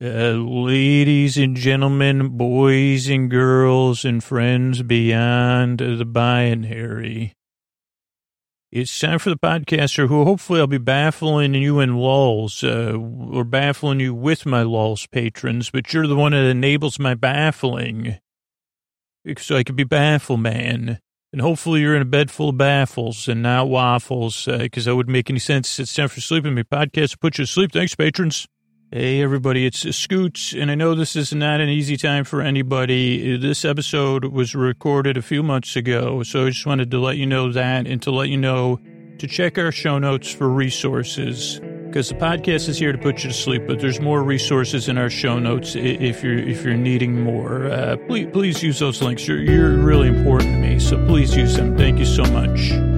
Uh, ladies and gentlemen, boys and girls, and friends beyond the binary. It's time for the podcaster who hopefully I'll be baffling you in lulls, uh, or baffling you with my lulls patrons, but you're the one that enables my baffling. So I could be baffle man. And hopefully you're in a bed full of baffles and not waffles, because uh, that wouldn't make any sense. It's time for sleeping me podcast to put you to sleep. Thanks, patrons. Hey, everybody, it's Scoots, and I know this is not an easy time for anybody. This episode was recorded a few months ago, so I just wanted to let you know that and to let you know to check our show notes for resources. Because the podcast is here to put you to sleep, but there's more resources in our show notes if you're if you're needing more. Uh, please please use those links. You're, you're really important to me, so please use them. Thank you so much.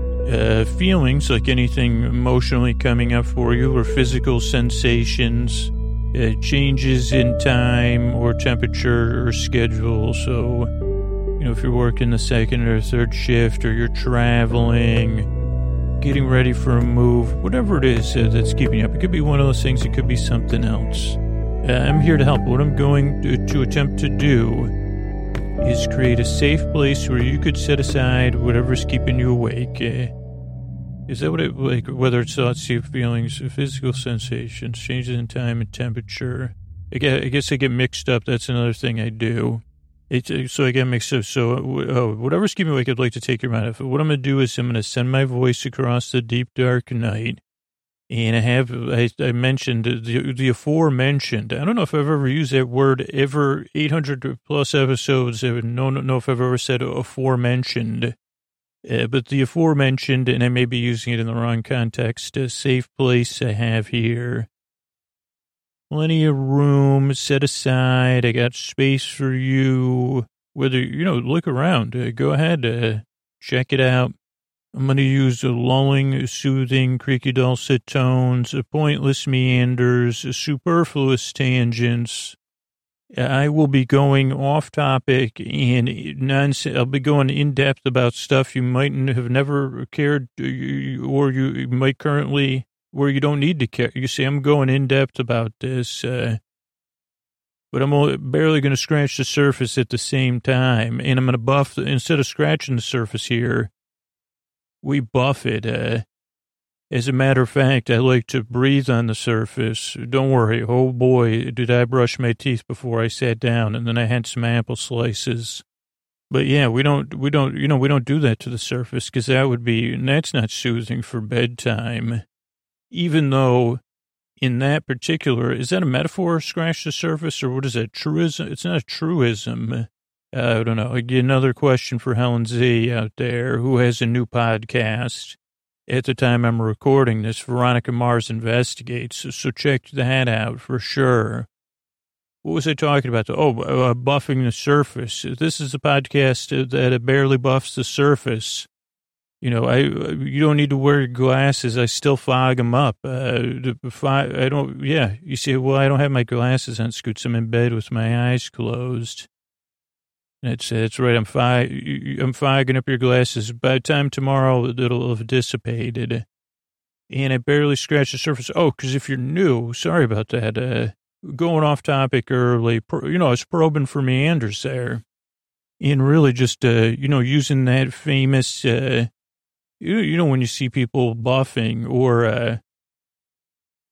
uh, feelings, like anything emotionally coming up for you, or physical sensations, uh, changes in time or temperature or schedule. So, you know, if you're working the second or third shift, or you're traveling, getting ready for a move, whatever it is uh, that's keeping you up, it could be one of those things, it could be something else. Uh, I'm here to help. What I'm going to, to attempt to do is create a safe place where you could set aside whatever's keeping you awake. Uh, is that what it like? Whether it's thoughts, feelings, physical sensations, changes in time and temperature. I guess I, guess I get mixed up. That's another thing I do. Uh, so I get mixed up. So oh, whatever's keeping me awake, I'd like to take your mind off. What I'm to do is I'm to send my voice across the deep dark night and I have, I, I mentioned the, the aforementioned. I don't know if I've ever used that word ever, 800 plus episodes. I don't know if I've ever said aforementioned. Uh, but the aforementioned, and I may be using it in the wrong context, a safe place I have here. Plenty of room set aside. I got space for you. Whether, you know, look around. Uh, go ahead. Uh, check it out. I'm going to use lulling, soothing, creaky dulcet tones, pointless meanders, superfluous tangents. I will be going off topic and nonsense. I'll be going in depth about stuff you might have never cared or you might currently, where you don't need to care. You see, I'm going in depth about this, uh, but I'm barely going to scratch the surface at the same time. And I'm going to buff, instead of scratching the surface here, we buff it. Uh, as a matter of fact, I like to breathe on the surface. Don't worry. Oh boy, did I brush my teeth before I sat down and then I had some apple slices. But yeah, we don't, we don't, you know, we don't do that to the surface because that would be, that's not soothing for bedtime. Even though in that particular, is that a metaphor, scratch the surface, or what is that, truism? It's not a truism. I don't know. Another question for Helen Z out there, who has a new podcast. At the time I'm recording this, Veronica Mars investigates. So check that out for sure. What was I talking about? Oh, uh, buffing the surface. This is a podcast that barely buffs the surface. You know, I you don't need to wear glasses. I still fog them up. Uh, I don't. Yeah, you see. Well, I don't have my glasses on. Scoots. I'm in bed with my eyes closed. That's that's right. I'm fi- I'm fogging up your glasses. By the time tomorrow, it'll have dissipated. And I barely scratched the surface. Oh, because if you're new, sorry about that. Uh, going off topic early, you know, I was probing for meanders there. And really just, uh, you know, using that famous, uh, you, you know, when you see people buffing or,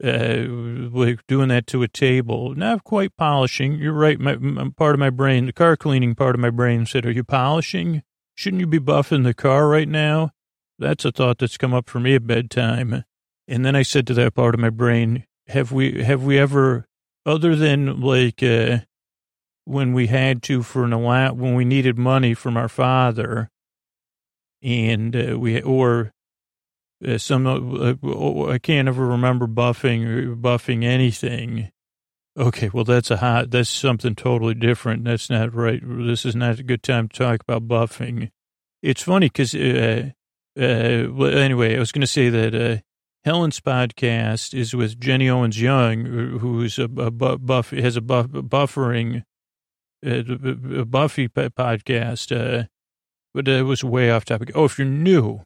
uh, like doing that to a table. Not quite polishing. You're right. My, my, part of my brain, the car cleaning part of my brain said, "Are you polishing? Shouldn't you be buffing the car right now?" That's a thought that's come up for me at bedtime. And then I said to that part of my brain, "Have we have we ever, other than like uh, when we had to for an allowance when we needed money from our father, and uh, we or some uh, uh, I can't ever remember buffing buffing anything Okay, well, that's a hot, that's something totally different. That's not right. This is not a good time to talk about buffing. It's funny because, uh, uh, anyway, I was going to say that uh, Helen's podcast is with Jenny Owen Youngs, who's a, a buff, has a buff, buffering, uh, a Buffy podcast, uh, but it was way off topic. Oh, if you're new,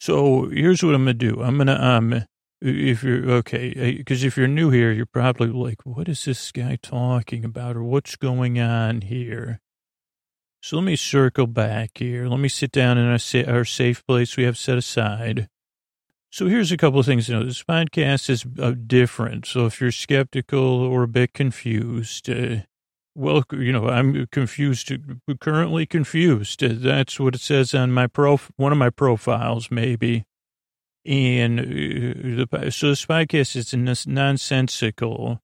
so here's what I'm going to do. I'm going to, um, if you're okay, because if you're new here, you're probably like, what is this guy talking about or what's going on here? So let me circle back here. Let me sit down in our, our safe place we have set aside. So here's a couple of things. You know, this podcast is uh, different. So if you're skeptical or a bit confused, uh, well, you know, I'm confused, currently confused. That's what it says on my pro, one of my profiles, maybe. And uh, the, so this podcast is nonsensical.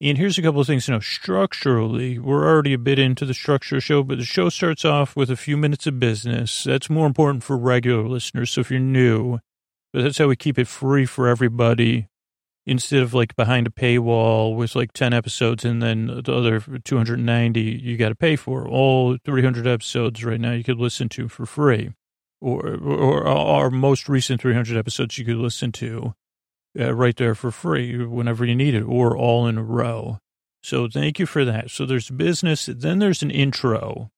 And here's a couple of things, you know, structurally, we're already a bit into the structure of the show, but the show starts off with a few minutes of business. That's more important for regular listeners. So if you're new, but that's how we keep it free for everybody instead of like behind a paywall with like 10 episodes and then the other 290 you got to pay for. All 300 episodes right now you could listen to for free or, or our most recent 300 episodes you could listen to uh, right there for free whenever you need it or all in a row. So thank you for that. So there's business. Then there's an intro.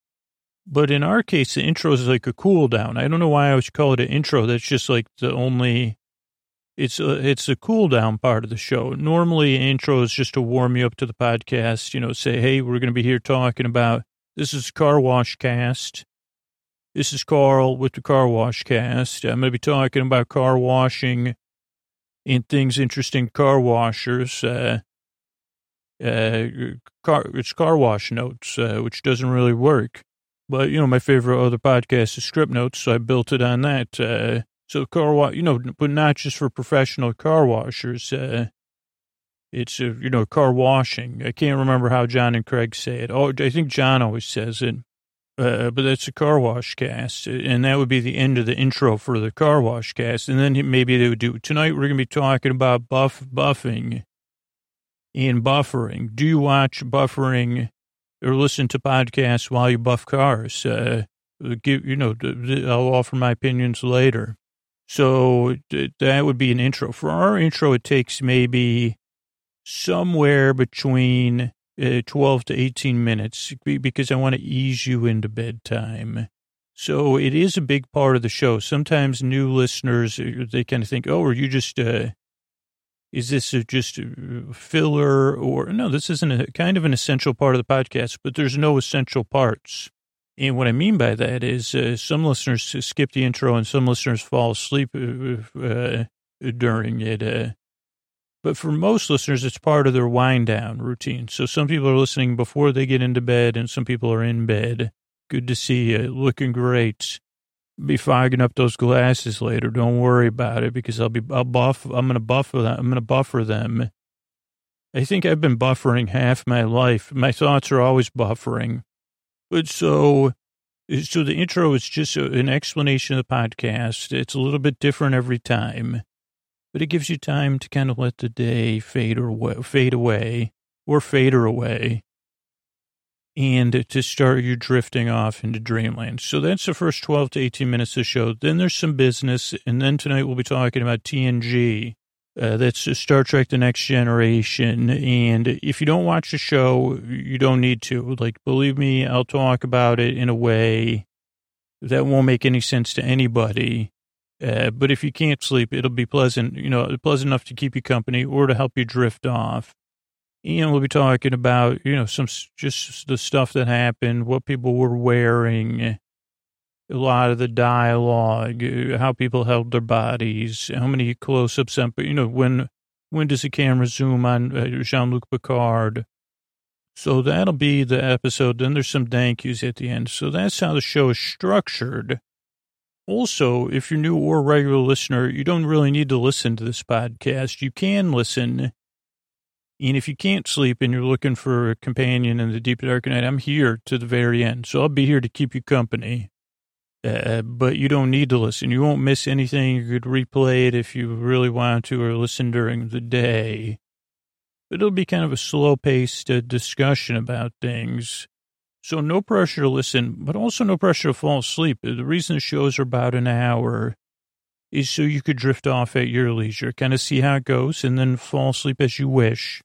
But in our case, the intro is like a cool down. I don't know why I would call it an intro. That's just like the only, it's a, it's a cool down part of the show. Normally, intro is just to warm you up to the podcast, you know, say, hey, we're going to be here talking about, this is Car Wash Cast. This is Carl with the Car Wash Cast. I'm going to be talking about car washing and things interesting car washers. Uh, uh, car, it's car wash notes, uh, which doesn't really work. But, you know, my favorite other podcast is Script Notes, so I built it on that. Uh, so car wash, you know, but not just for professional car washers. Uh, it's, uh, you know, car washing. I can't remember how John and Craig say it. Oh, I think John always says it. Uh, but that's a car wash cast, and that would be the end of the intro for the car wash cast. And then maybe they would do tonight. We're going to be talking about buff buffing and buffering. Do you watch buffering or listen to podcasts while you buff cars? Uh, give you know, I'll offer my opinions later. So that would be an intro. For our intro, it takes maybe somewhere between uh, 12 to 18 minutes because I want to ease you into bedtime. So it is a big part of the show. Sometimes new listeners, uh, they kind of think, oh, are you just, uh, is this just filler or no, this isn't a kind of an essential part of the podcast, but there's no essential parts. And what I mean by that is uh, some listeners skip the intro and some listeners fall asleep uh, uh during it. Uh, but for most listeners, it's part of their wind down routine. So some people are listening before they get into bed and some people are in bed. Good to see you. Looking great. Be fogging up those glasses later. Don't worry about it because I'll be, I'll buff, I'm to buffer them. I'm to buffer them. I think I've been buffering half my life. My thoughts are always buffering. But so, so the intro is just an explanation of the podcast. It's a little bit different every time but it gives you time to kind of let the day fade or fade away or fade away and to start you drifting off into dreamland. So that's the first 12 to 18 minutes of the show. Then there's some business. And then tonight we'll be talking about TNG. Uh, that's Star Trek The Next Generation. And if you don't watch the show, you don't need to. Like, believe me, I'll talk about it in a way that won't make any sense to anybody. Uh, but if you can't sleep, it'll be pleasant, you know, pleasant enough to keep you company or to help you drift off. And we'll be talking about, you know, some just the stuff that happened, what people were wearing, a lot of the dialogue, uh, how people held their bodies, how many close-ups, but you know, when when does the camera zoom on uh, Jean-Luc Picard? So that'll be the episode. Then there's some thank yous at the end. So that's how the show is structured. Also, if you're new or regular listener, you don't really need to listen to this podcast. You can listen. And if you can't sleep and you're looking for a companion in the deep dark night, I'm here to the very end. So I'll be here to keep you company. Uh, but you don't need to listen. You won't miss anything. You could replay it if you really want to or listen during the day. It'll be kind of a slow paced uh, discussion about things. So no pressure to listen, but also no pressure to fall asleep. The reason the shows are about an hour is so you could drift off at your leisure, kind of see how it goes, and then fall asleep as you wish.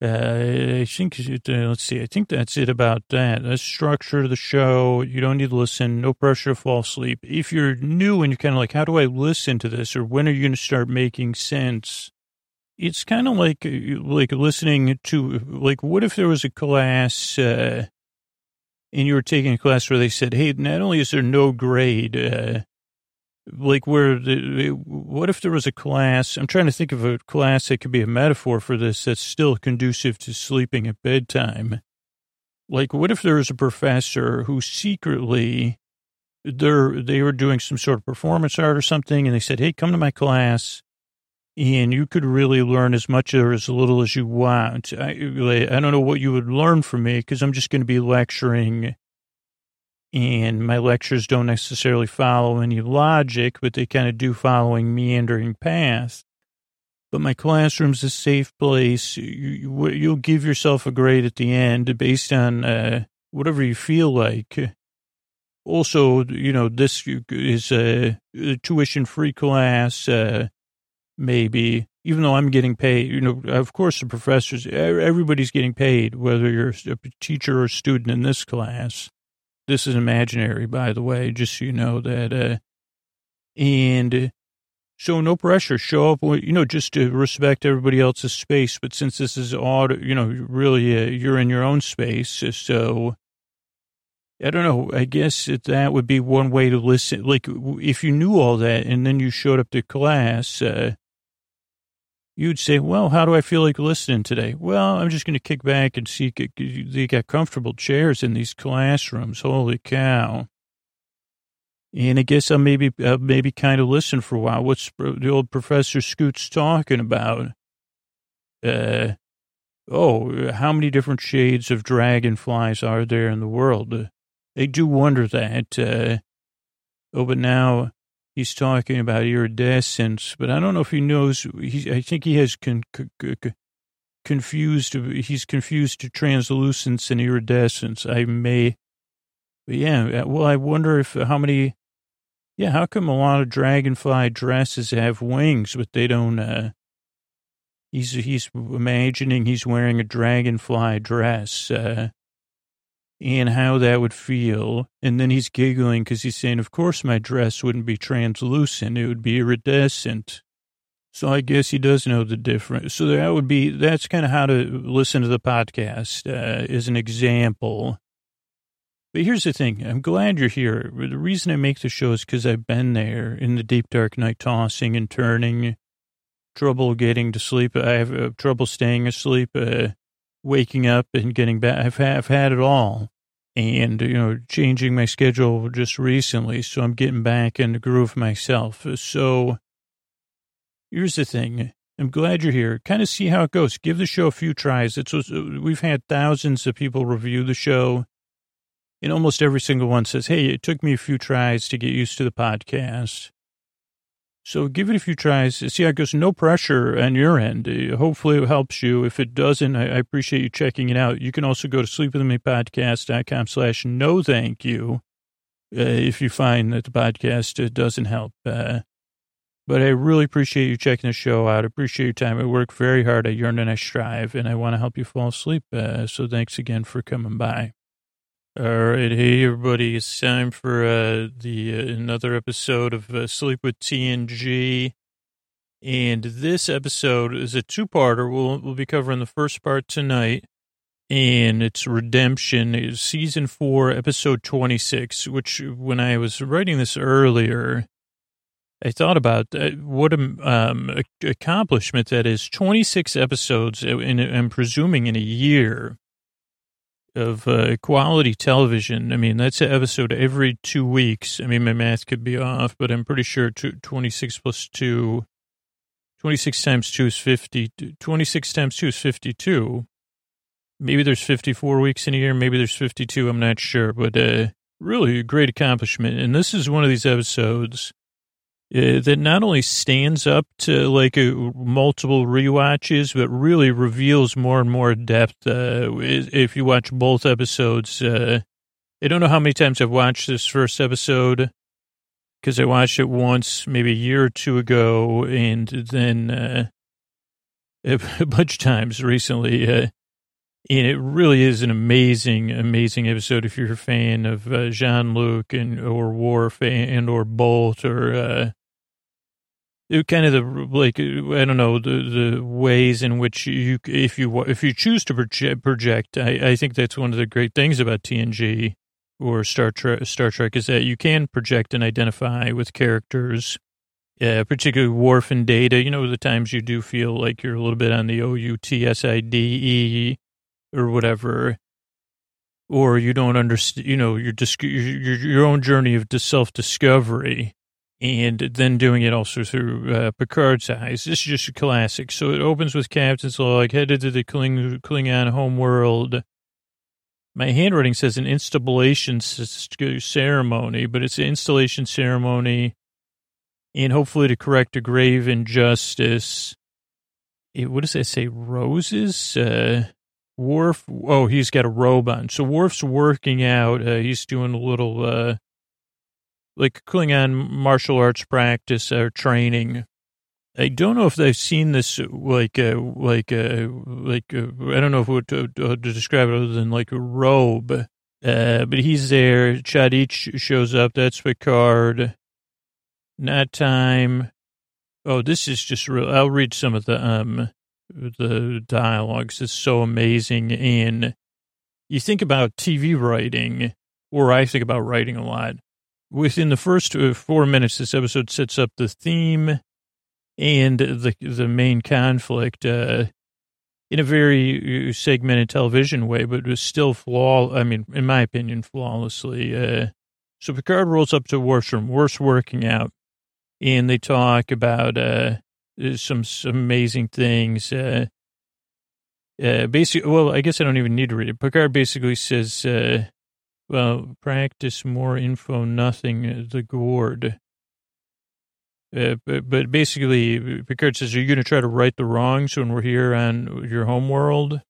Uh, I think, uh, let's see, I think that's it about that. That's structure of the show. You don't need to listen. No pressure to fall asleep. If you're new and you're kind of like, how do I listen to this? Or when are you going to start making sense? It's kind of like, uh, like listening to, like, what if there was a class, uh, and you were taking a class where they said, hey, not only is there no grade, uh, like where the, what if there was a class i'm trying to think of a class that could be a metaphor for this that's still conducive to sleeping at bedtime. Like what if there was a professor who secretly they're they were doing some sort of performance art or something and they said hey come to my class and you could really learn as much or as little as you want. I, I don't know what you would learn from me because i'm just going to be lecturing and my lectures don't necessarily follow any logic, but they kind of do following meandering paths. But my classroom's a safe place. You, will give yourself a grade at the end based on uh, whatever you feel like. Also, you know, this is a, a tuition-free class, uh, maybe, even though I'm getting paid. You know, of course, the professors, everybody's getting paid, whether you're a teacher or student in this class. This is imaginary, by the way, just so you know that. Uh, and so no pressure. Show up, you know, just to respect everybody else's space. But since this is odd, you know, really, uh, you're in your own space. So I don't know. I guess that, that would be one way to listen. Like if you knew all that and then you showed up to class, uh, you'd say, well, how do I feel like listening today? Well, I'm just going to kick back and see. They got comfortable chairs in these classrooms. Holy cow. And I guess I'll maybe, I'll maybe kind of listen for a while. What's the old Professor Scoots talking about? Uh, oh, how many different shades of dragonflies are there in the world? I do wonder that. Uh, oh, but now he's talking about iridescence, but I don't know if he knows. He, I think he has con, con, con, confused. He's confused to translucence and iridescence. I may, but yeah. Well, I wonder if how many. Yeah, how come a lot of dragonfly dresses have wings, but they don't? Uh, he's he's imagining he's wearing a dragonfly dress. Uh, and how that would feel. And then he's giggling because he's saying, Of course, my dress wouldn't be translucent, it would be iridescent. So I guess he does know the difference. So that would be, that's kind of how to listen to the podcast uh, as an example. But here's the thing I'm glad you're here. The reason I make the show is because I've been there in the deep dark night, tossing and turning, trouble getting to sleep. I have uh, trouble staying asleep. Uh, waking up and getting back. I've, I've had it all. And, you know, changing my schedule just recently. So I'm getting back in the groove myself. So here's the thing. I'm glad you're here. Kind of see how it goes. Give the show a few tries. It's uh, we've had thousands of people review the show, and almost every single one says, "Hey, it took me a few tries to get used to the podcast." So give it a few tries. See how it goes. No pressure on your end. Uh, hopefully it helps you. If it doesn't, I, appreciate you checking it out. You can also go to sleepwithmepodcast.com slash no thank you uh, if you find that the podcast uh, doesn't help. Uh, but I really appreciate you checking the show out. I appreciate your time. I work very hard. I yearn and I strive, and I want to help you fall asleep. Uh, so thanks again for coming by. All right, hey everybody, it's time for uh, the uh, another episode of uh, Sleep with TNG, and this episode is a two-parter. We'll we'll be covering the first part tonight, and it's Redemption, it's season four, episode twenty-six. Which, when I was writing this earlier, I thought about uh, what an um, accomplishment that is. Twenty-six episodes, and I'm presuming in a year of uh, quality television. I mean, that's an episode every two weeks. I mean, my math could be off, but I'm pretty sure two, 26 plus 2, 26 times 2 is 50, 26 times 2 is 52. Maybe there's 54 weeks in a year, maybe there's 52, I'm not sure, but uh, really a great accomplishment. And this is one of these episodes uh, that not only stands up to like a, multiple rewatches, but really reveals more and more depth. Uh, if you watch both episodes, uh, I don't know how many times I've watched this first episode because I watched it once, maybe a year or two ago, and then uh, a bunch of times recently. Uh, and it really is an amazing, amazing episode. If you're a fan of uh, Jean Luc and or Worf and or Bolt or uh, it kind of the like I don't know the the ways in which you if you if you choose to project, project I, I think that's one of the great things about TNG or Star Trek Star Trek is that you can project and identify with characters, uh, particularly Worf and Data. You know the times you do feel like you're a little bit on the O U T S I D E or whatever. Or you don't understand, you know, your, your your own journey of self discovery, and then doing it also through uh, Picard's eyes. This is just a classic. So it opens with Captain's log, headed to the Kling, Klingon homeworld. My handwriting says an installation ceremony, but it's an installation ceremony, and hopefully to correct a grave injustice. It, what does that say? Roses? Uh, Worf, oh, he's got a robe on. So Worf's working out. Uh, he's doing a little, uh, like Klingon martial arts practice or training. I don't know if they've seen this like uh, like uh, like uh, I don't know if what to, to, describe it other than like a robe. Uh, but he's there. Chadich shows up. That's Picard. Not time. Oh, this is just real. I'll read some of the um the dialogues. It's so amazing. And you think about TV writing, or I think about writing a lot within the first uh, four minutes, this episode sets up the theme and the the main conflict uh, in a very uh, segmented television way, but was still flaw. I mean, in my opinion, flawlessly. Uh, so Picard rolls up to Worf's. Worf's working out, and they talk about uh, some, some amazing things. Uh, uh, basically, well, I guess I don't even need to read it. Picard basically says, well, practice more info, nothing, uh, the gourd. Uh, but, but basically, Picard says, Are you going to try to right the wrongs when we're here on your home world?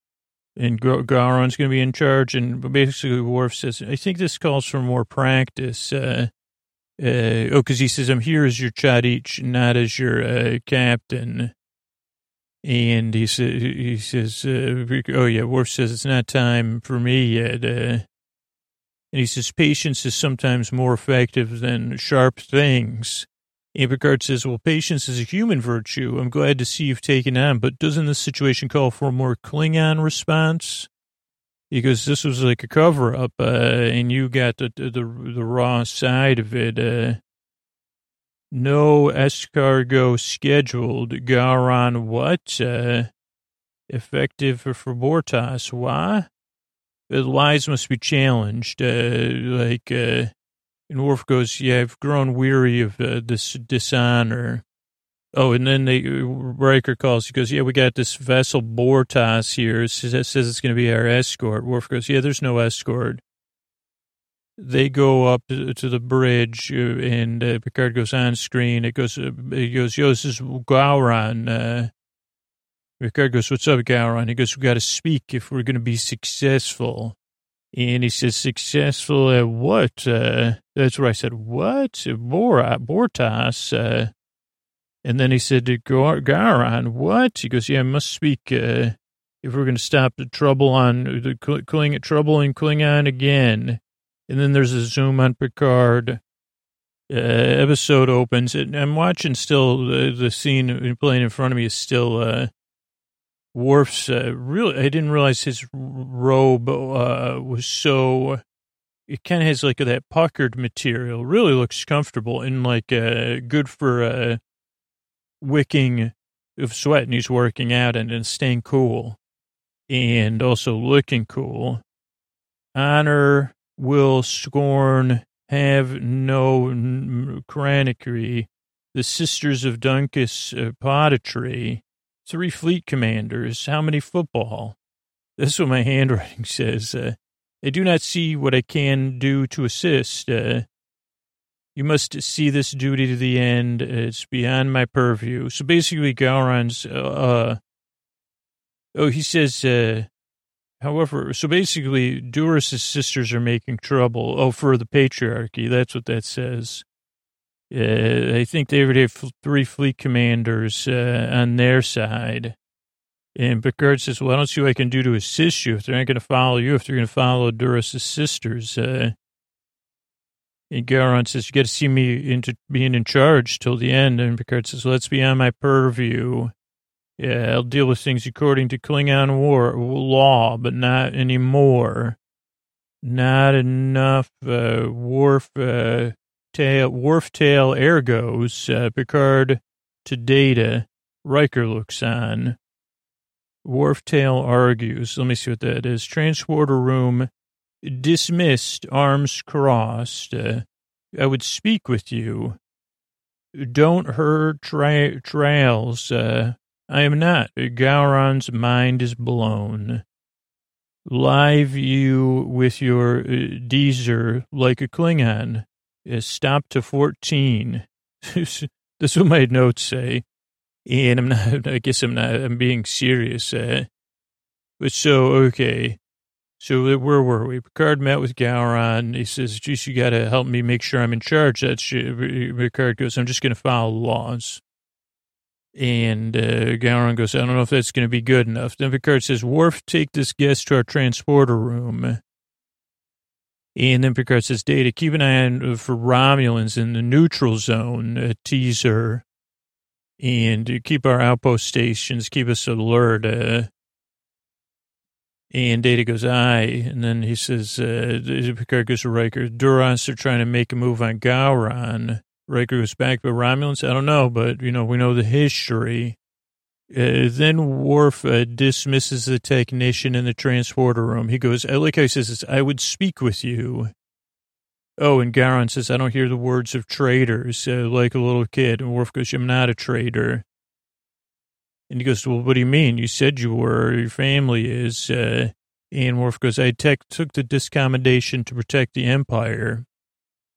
And Gowron's going to be in charge. And basically, Worf says, I think this calls for more practice. Uh, uh, oh, because he says, I'm here as your Chadich, not as your uh, captain. And he, sa- he says, uh, Oh, yeah, Worf says, It's not time for me yet. And he says, patience is sometimes more effective than sharp things. And Picard says, well, patience is a human virtue. I'm glad to see you've taken on, but doesn't this situation call for a more Klingon response? Because this was like a cover up, uh, and you got the, the, the raw side of it. Uh, no escargot scheduled. Gowron, what? Uh, effective for Bortas. Why? The lies must be challenged. Uh, like, uh, and Worf goes, yeah, I've grown weary of uh, this dishonor. Oh, and then the Riker calls, he goes, yeah, we got this vessel Bortas here. It says, it it's going to be our escort. Worf goes, yeah, there's no escort. They go up to the bridge, uh, and uh, Picard goes on screen. It goes, uh, he goes, yo, this is Gowron. Ricardo goes, what's up, Gowron? He goes, we got to speak if we're going to be successful. And he says, successful at what? Uh, that's where I said, what? Bora, Bortas. Uh, and then he said to Gowron, what? He goes, yeah, I must speak, uh, if we're going to stop the trouble on, the Kling, trouble in Klingon again. And then there's a zoom on Picard. Uh, episode opens. And I'm watching still, the, the scene playing in front of me is still, uh, Worf's uh, really, I didn't realize his robe uh, was so. It kind of has like that puckered material. Really looks comfortable and like uh, good for uh, wicking of sweat. And he's working out and, and staying cool, and also looking cool. Honor will scorn have no cranikery. The sisters of Duncus uh, Three fleet commanders. How many football? That's what my handwriting says. Uh, I do not see what I can do to assist. Uh, You must see this duty to the end. It's beyond my purview. So basically, Gowron's, uh, oh, he says, uh, however, so basically, Duras' sisters are making trouble. Oh, for the patriarchy. That's what that says. Uh, I think they would have three fleet commanders uh, on their side. And Picard says, well, I don't see what I can do to assist you if they're not going to follow you, if they're going to follow Duras' sisters. Uh, and Gowron says, you got to see me into being in charge till the end. And Picard says, well, that's beyond my purview. Yeah, I'll deal with things according to Klingon war law, but not anymore. Not enough uh, Worf uh, tail, Worf tail ergos. Uh, Picard to Data. Riker looks on. Worf tail argues. Let me see what that is. Transporter room dismissed, arms crossed. Uh, I would speak with you. Don't hurt tra- trails. Uh, I am not. Gowron's mind is blown. Live you with your uh, Deezer like a Klingon. Uh, stop to 14. this is what my notes say. And I'm not, I guess I'm not, I'm being serious. Uh, but so, okay. So where were we? Picard met with Gowron. He says, geez, you got to help me make sure I'm in charge. That's Picard goes, I'm just going to follow laws. And uh, Gowron goes, I don't know if that's going to be good enough. Then Picard says, Worf, take this guest to our transporter room. And then Picard says, Data, keep an eye on uh, for Romulans in the neutral zone, a teaser. And keep our outpost stations, keep us alert. Uh, and Data goes, aye. And then he says, uh, Picard goes to Riker, Duras are trying to make a move on Gowron. Riker goes back, but Romulans, I don't know, but, you know, we know the history. Uh, then Worf uh, dismisses the technician in the transporter room. He goes, I like he says I would speak with you. Oh, and Gowron says, I don't hear the words of traitors, uh, like a little kid. And Worf goes, I'm not a traitor. And he goes, well, what do you mean? You said you were, your family is. Uh, and Worf goes, I took the discommendation to protect the Empire.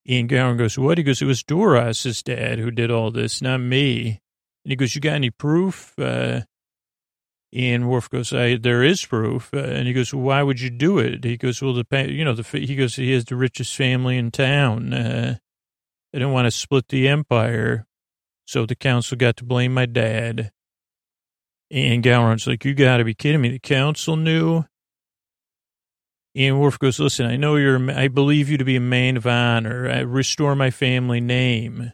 And Gowron goes, what? He goes, it was Duras' dad who did all this, not me. And he goes, you got any proof? Uh, and Worf goes, I, there is proof. Uh, and he goes, well, why would you do it? He goes, well, the, you know, the, he goes, he has the richest family in town. Uh, I didn't want to split the empire. So the council got to blame my dad. And Gowron's like, you got to be kidding me. The council knew. And Worf goes, listen, I know you're, I believe you to be a man of honor. I restore my family name.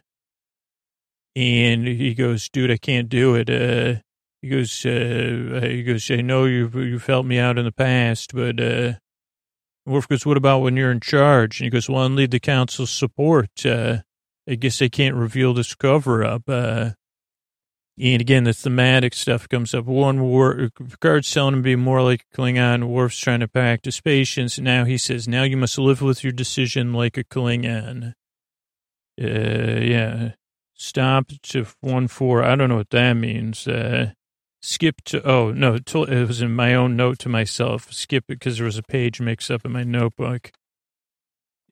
And he goes, dude, I can't do it. Uh, he goes, uh, he goes, I know you've, you've helped me out in the past, but, uh, Worf goes, what about when you're in charge? And he goes, well, I need the council's support. Uh, I guess they can't reveal this cover up. Uh, and again, the thematic stuff comes up. One war, Picard's telling him to be more like Klingon. Worf's trying to practice patience. Now he says, now you must live with your decision like a Klingon. Uh, yeah. Stop to one four. I don't know what that means. Uh, skip to, oh, no, it was in my own note to myself. Skip it because there was a page mix up in my notebook.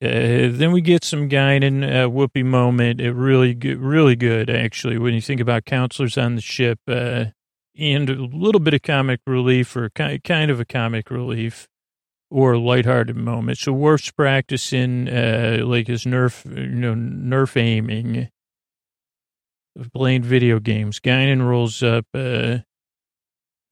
Uh, then we get some Guinan uh, Whoopi moment. It really good, really good actually. When you think about counselors on the ship, uh, and a little bit of comic relief or kind of a comic relief or a lighthearted moment. So Worf's practicing uh, like his nerf, you know, nerf aiming, playing video games. Guinan rolls up. Uh,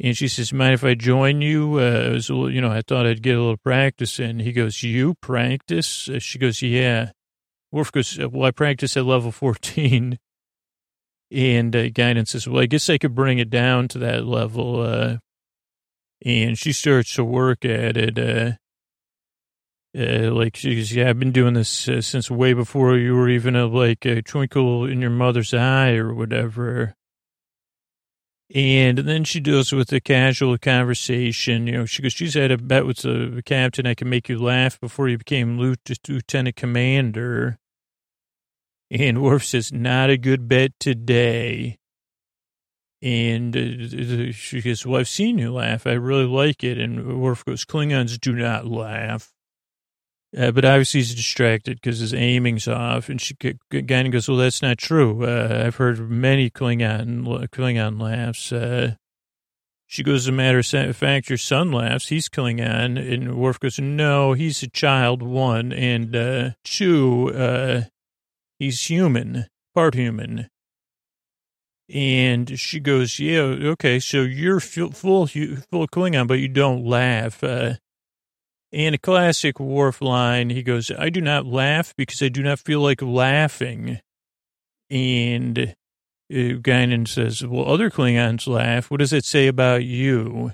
and she says, mind if I join you? Uh, was, little, you know, I thought I'd get a little practice in. He goes, you practice? Uh, she goes, yeah. Worf goes, uh, well, I practice at level 14. And uh, Guinan says, well, I guess I could bring it down to that level. Uh, and she starts to work at it. Uh, uh, like she goes, yeah, I've been doing this uh, since way before you were even a, like a twinkle in your mother's eye or whatever. And then she deals with a casual conversation. You know, she goes, she's had a bet with the captain. I can make you laugh before you became lieutenant commander. And Worf says, not a good bet today. And uh, she goes, well, I've seen you laugh. I really like it. And Worf goes, Klingons do not laugh. Uh, but obviously he's distracted because his aiming's off. And she again goes, well, that's not true. Uh, I've heard many Klingon, Klingon laughs. Uh, she goes, as a matter of fact, your son laughs. He's Klingon. And Worf goes, no, he's a child, one. And uh, two, uh, he's human, part human. And she goes, yeah, okay, so you're full, full, full Klingon, but you don't laugh. Uh, and a classic Worf line, he goes, I do not laugh because I do not feel like laughing. And uh, Guinan says, well, other Klingons laugh. What does it say about you?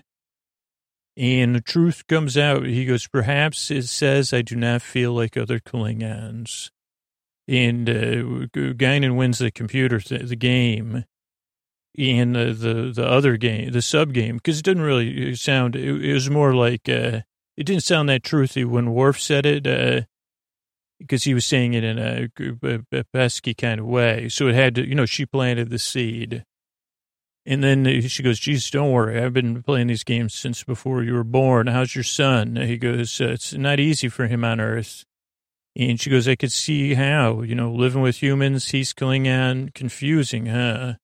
And the truth comes out. He goes, perhaps it says I do not feel like other Klingons. And uh, Guinan wins the computer, th- the game. And uh, the, the other game, the sub game, because it didn't really sound, it, it was more like, uh, it didn't sound that truthy when Worf said it, uh, because he was saying it in a, a, a, pesky kind of way. So it had to, you know, she planted the seed. And then she goes, "Jesus, don't worry. I've been playing these games since before you were born. How's your son? He goes, uh, it's not easy for him on Earth. And she goes, I could see how, you know, living with humans, he's Klingon, confusing, huh?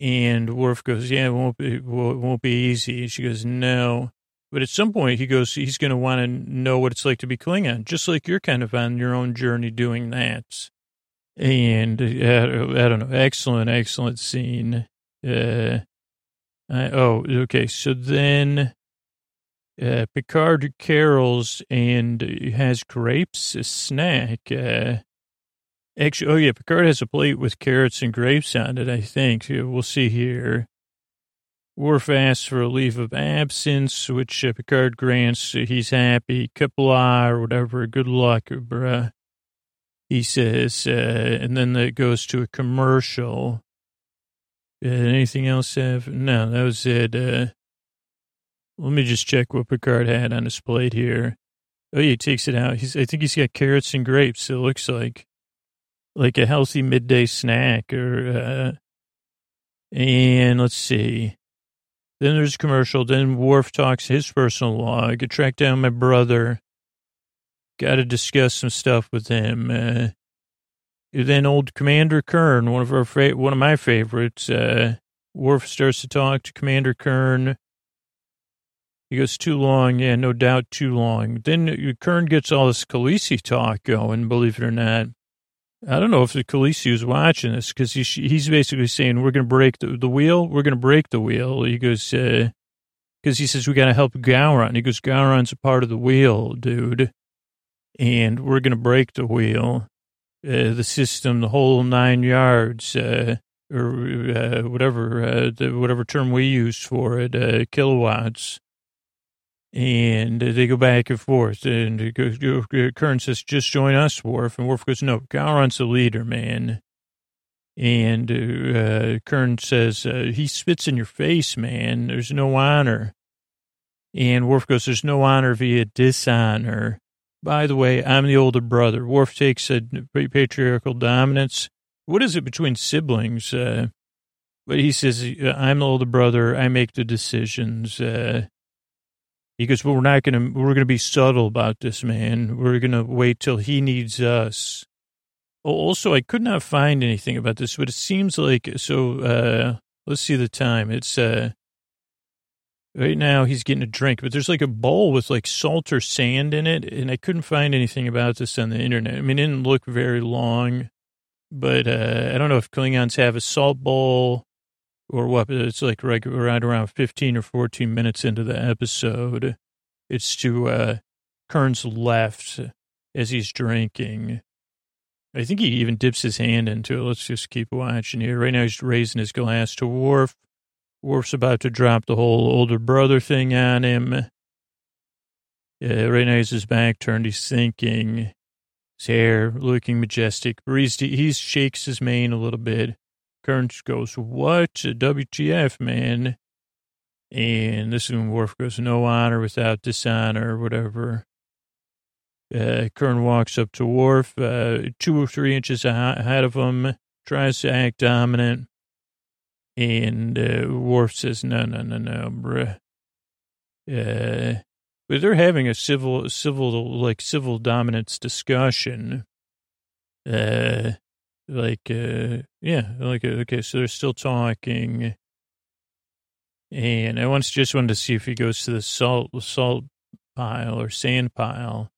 And Worf goes, yeah, it won't be, it won't be easy. And She goes, no. But at some point, he goes, he's going to want to know what it's like to be Klingon, just like you're kind of on your own journey doing that. And uh, I don't know, excellent, excellent scene. Uh, I, oh, okay. So then uh, Picard carols and has grapes, a snack. Uh, actually, oh yeah, Picard has a plate with carrots and grapes on it, I think. We'll see here. Worf asks for a leave of absence, which uh, Picard grants. He's happy. Qapla' or whatever. Good luck, bruh. He says, uh, and then it goes to a commercial. Uh, anything else have? No, that was it. Uh, let me just check what Picard had on his plate here. Oh, yeah, he takes it out. He's, I think he's got carrots and grapes. It looks like like a healthy midday snack or, uh, and let's see. Then there's commercial. Then Worf talks his personal log. I track down my brother. Got to discuss some stuff with him. Uh, then old Commander Kurn, one of our fa- one of my favorites. Uh, Worf starts to talk to Commander Kurn. He goes too long, yeah, no doubt too long. Then Kurn gets all this Khaleesi talk going. Believe it or not, I don't know if Khaleesi was watching this because he, he's basically saying, we're going to break the, the wheel. We're going to break the wheel. He goes, because uh, he says, we got to help Gowron. He goes, Gowron's a part of the wheel, dude. And we're going to break the wheel, uh, the system, the whole nine yards, uh, or uh, whatever, uh, the, whatever term we use for it, uh, kilowatts and they go back and forth. And Kurn says, just join us, Worf. And Worf goes, no, Gowron's the leader, man. And uh, Kurn says, uh, he spits in your face, man. There's no honor. And Worf goes, there's no honor via dishonor. By the way, I'm the older brother. Worf takes a patriarchal dominance. What is it between siblings? Uh, but he says, I'm the older brother. I make the decisions. Uh, well, we're not going to, we're going to be subtle about this, man. We're going to wait till he needs us. Also, I could not find anything about this, but it seems like, so, uh, let's see the time. It's, uh, right now he's getting a drink, but there's like a bowl with like salt or sand in it. And I couldn't find anything about this on the internet. I mean, it didn't look very long, but, uh, I don't know if Klingons have a salt bowl or what? It's like right, right around 15 or 14 minutes into the episode. It's to uh, Kurn's left as he's drinking. I think he even dips his hand into it. Let's just keep watching here. Right now, he's raising his glass to Worf. Worf's about to drop the whole older brother thing on him. Yeah, right now, he's his back turned. He's thinking. His hair looking majestic. Breeze, he shakes his mane a little bit. Kearns goes, what? WTF, man? And this one, Worf goes, no honor without dishonor, whatever. Uh, Kurn walks up to Worf, uh, two or three inches ahead of him, tries to act dominant. And uh, Worf says, no, no, no, no, bruh. Uh, but they're having a civil, civil, like civil dominance discussion. Uh, like, uh, yeah, like, okay, so they're still talking. And I once just wanted to see if he goes to the salt, salt pile or sand pile,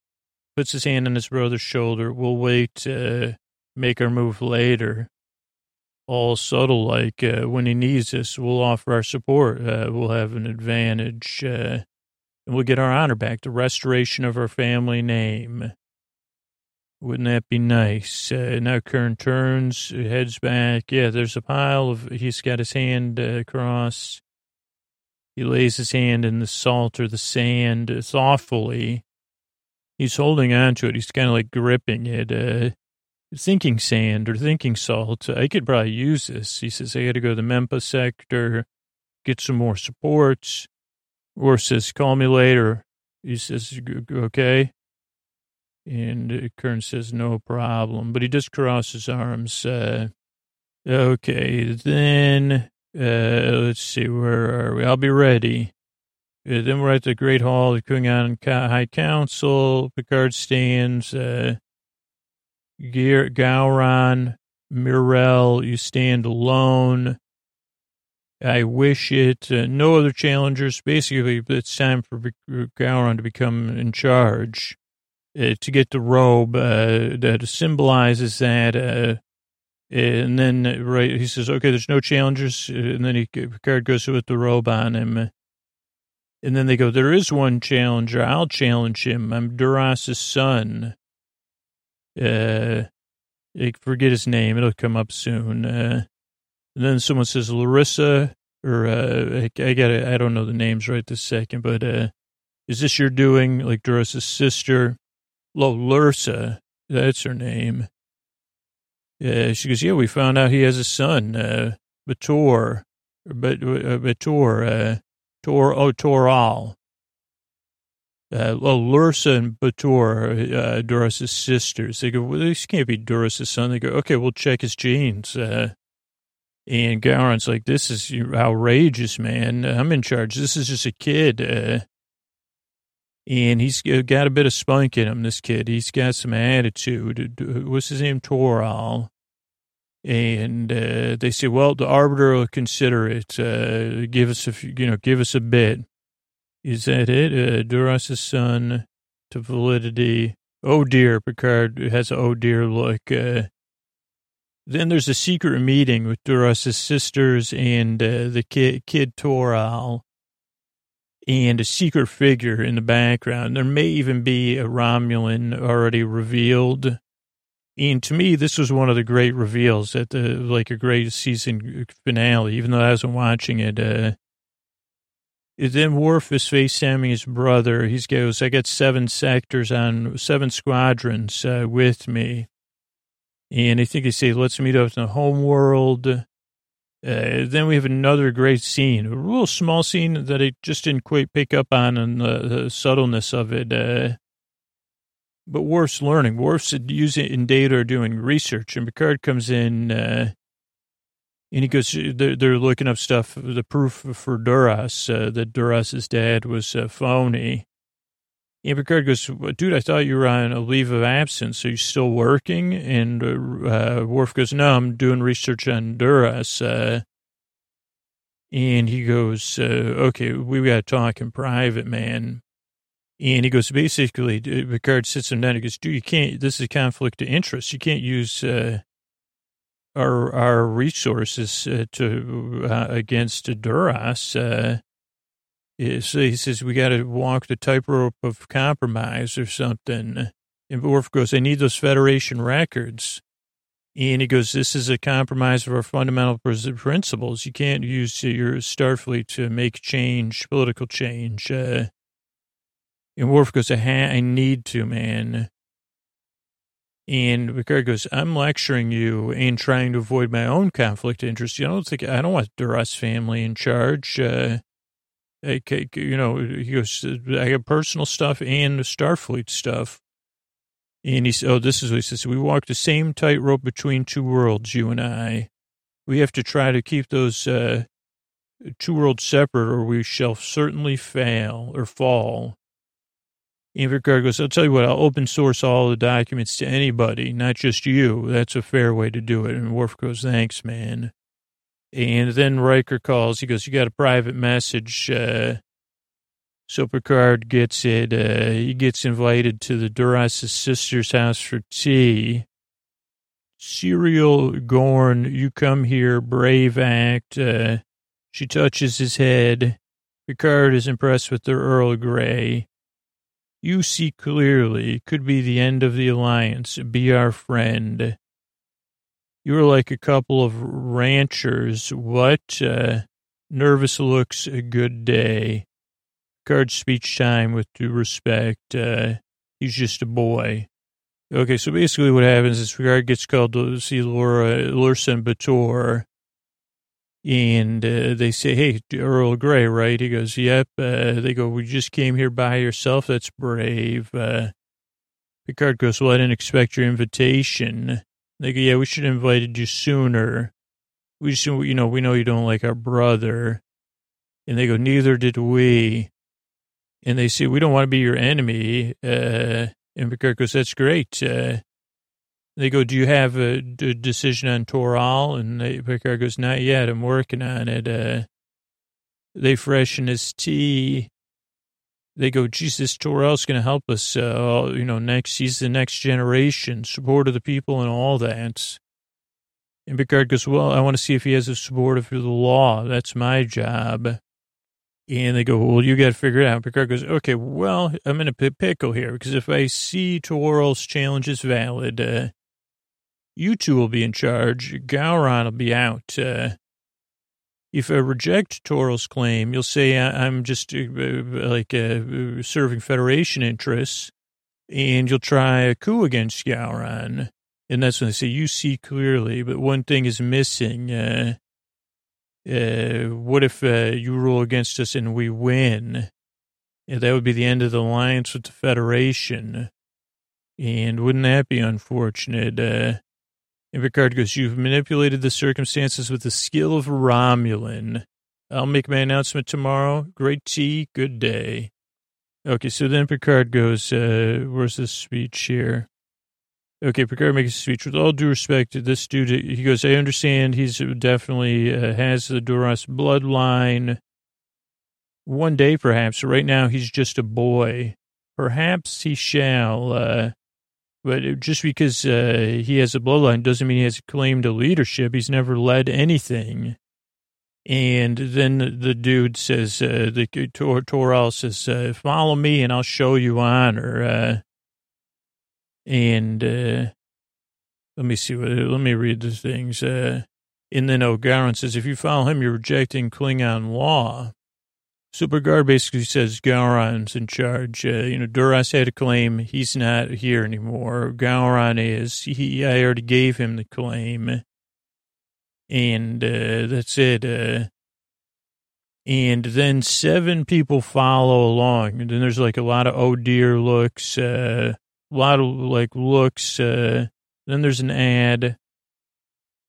puts his hand on his brother's shoulder. We'll wait, uh, make our move later. All subtle, like uh, when he needs us, we'll offer our support. Uh, we'll have an advantage, uh, and we'll get our honor back. The restoration of our family name. Wouldn't that be nice? Uh, now Kurn turns, heads back. Yeah, there's a pile of. He's got his hand uh, across. He lays his hand in the salt or the sand thoughtfully. He's holding on to it. He's kind of like gripping it. Uh, thinking sand or thinking salt. I could probably use this. He says, I got to go to the Memphis sector, get some more supports. Or says, call me later. He says, okay. And Kurn says, no problem. But he just crosses his arms. Uh, okay, then uh, let's see, where are we? I'll be ready. Uh, then we're at the Great Hall, the Klingon High Council. Picard stands. Uh, Gowron, M'Rel, you stand alone. I wish it. Uh, no other challengers. Basically, it's time for Gowron to become in charge. Uh, to get the robe uh, that symbolizes that. Uh, and then, right, he says, okay, there's no challengers. And then he, Picard goes with the robe on him. And then they go, there is one challenger. I'll challenge him. I'm Duras's son uh, I forget his name. It'll come up soon. Uh, and then someone says Larissa, or uh, I, I got I don't know the names right this second, but uh, is this your doing? Like Duras's sister, Lo Lursa, that's her name. Yeah, she goes, yeah, we found out he has a son, uh, B'Etor, but uh, B'Etor, uh, Tor, oh, Toral uh, Lursa and B'Etor, uh, Duras' sisters, they go, well, this can't be Duras' son. They go, okay, we'll check his genes. Uh, and Gowron's like, this is outrageous, man. I'm in charge. This is just a kid. Uh, and he's got a bit of spunk in him, this kid. He's got some attitude. What's his name? Toral. And uh, they say, well, the arbiter will consider it. Uh, give us a, you know, give us a bit. Is that it? Uh, Duras' son to validity. Oh dear, Picard has an oh dear look. Uh, then there's a secret meeting with Duras' sisters and uh, the kid, kid Toral and a secret figure in the background. There may even be a Romulan already revealed. And to me, this was one of the great reveals at the, like a great season finale, even though I wasn't watching it. Uh, then Worf is FaceTiming his brother. He goes, I got seven sectors on seven squadrons uh, with me. And I think he says, let's meet up in the home world. Uh, then we have another great scene, a real small scene that I just didn't quite pick up on and the, the subtleness of it. Uh, but Worf's learning. Worf's using in data or doing research. And Picard comes in uh, and he goes, they're, they're looking up stuff, the proof for Duras, uh, that Duras's dad was phony. And Picard goes, dude, I thought you were on a leave of absence. Are you still working? And uh, Worf goes, no, I'm doing research on Duras. Uh, and he goes, uh, okay, we got to talk in private, man. And he goes, basically, uh, Picard sits him down. He goes, dude, you can't, this is a conflict of interest. You can't use uh, our our resources uh, to uh, against Duras. He says we got to walk the tightrope of compromise or something. And Worf goes, I need those Federation records. And he goes, this is a compromise of our fundamental principles. You can't use your Starfleet to make change, political change. Uh, and Worf goes, I, I need to, man. And Picard goes, I'm lecturing you and trying to avoid my own conflict of interest. You don't think, I don't want Duras family in charge. Uh, I, you know, he goes, I have personal stuff and Starfleet stuff. And he said, oh, this is what he says. We walk the same tightrope between two worlds, you and I. We have to try to keep those uh, two worlds separate or we shall certainly fail or fall. And Picard goes, I'll tell you what, I'll open source all the documents to anybody, not just you. That's a fair way to do it. And Worf goes, thanks, man. And then Riker calls. He goes, you got a private message. Uh, so Picard gets it. Uh, he gets invited to the Duras' sister's house for tea. Siriel Gorn, you come here, brave act. Uh, she touches his head. Picard is impressed with the Earl Grey. You see clearly, could be the end of the alliance. Be our friend. You're like a couple of ranchers. What? Uh, nervous looks, a good day. Picard's speech time with due respect. Uh, he's just a boy. Okay, so basically what happens is Picard gets called to see Laura, Lursen B'Etor, and uh, they say, hey, Earl Grey, right? He goes, yep. Uh, they go, we just came here by yourself. That's brave. Uh, Picard goes, well, I didn't expect your invitation. They go, yeah, we should have invited you sooner. We just, you know, we know you don't like our brother. And they go, neither did we. And they say, we don't want to be your enemy. Uh, and Picard goes, that's great. Uh, they go, do you have a, decision on Toral? And they, Picard goes, not yet. I'm working on it. Uh, they freshen his tea. They go, Jesus, Toral's going to help us, uh, you know, next, he's the next generation, support of the people and all that. And Picard goes, well, I want to see if he has a support of the law. That's my job. And they go, well, you got to figure it out. Picard goes, okay, well, I'm in a pickle here because if I see Toral's challenge is valid, uh, you two will be in charge. Gowron will be out. Uh, if I reject Toral's claim, you'll say I'm just uh, like uh, serving Federation interests, and you'll try a coup against Gowron. And that's when they say, you see clearly, but one thing is missing. Uh, uh, what if uh, you rule against us and we win? Yeah, that would be the end of the alliance with the Federation. And wouldn't that be unfortunate? And Picard goes, You've manipulated the circumstances with the skill of Romulan. I'll make my announcement tomorrow. Great tea. Good day. Okay, so then Picard goes, uh, Where's the speech here? Okay, Picard makes a speech. With all due respect to this dude, he goes, I understand he's definitely uh, has the Duras bloodline. One day, perhaps. Right now, he's just a boy. Perhaps he shall. Uh, but just because uh, he has a bloodline doesn't mean he has a claim to leadership. He's never led anything. And then the dude says, uh, the Tor- Toral says, uh, follow me and I'll show you honor. Uh, and uh, let me see what, let me read the things. Uh, and then O'Garan says, if you follow him, you're rejecting Klingon law. Superguard basically says Gowron's in charge. Uh, you know, Duras had a claim. He's not here anymore. Gowron is. He, I already gave him the claim. And uh, that's it. Uh, and then seven people follow along. And then there's like a lot of oh dear looks. Uh, a lot of like looks. Uh, then there's an ad.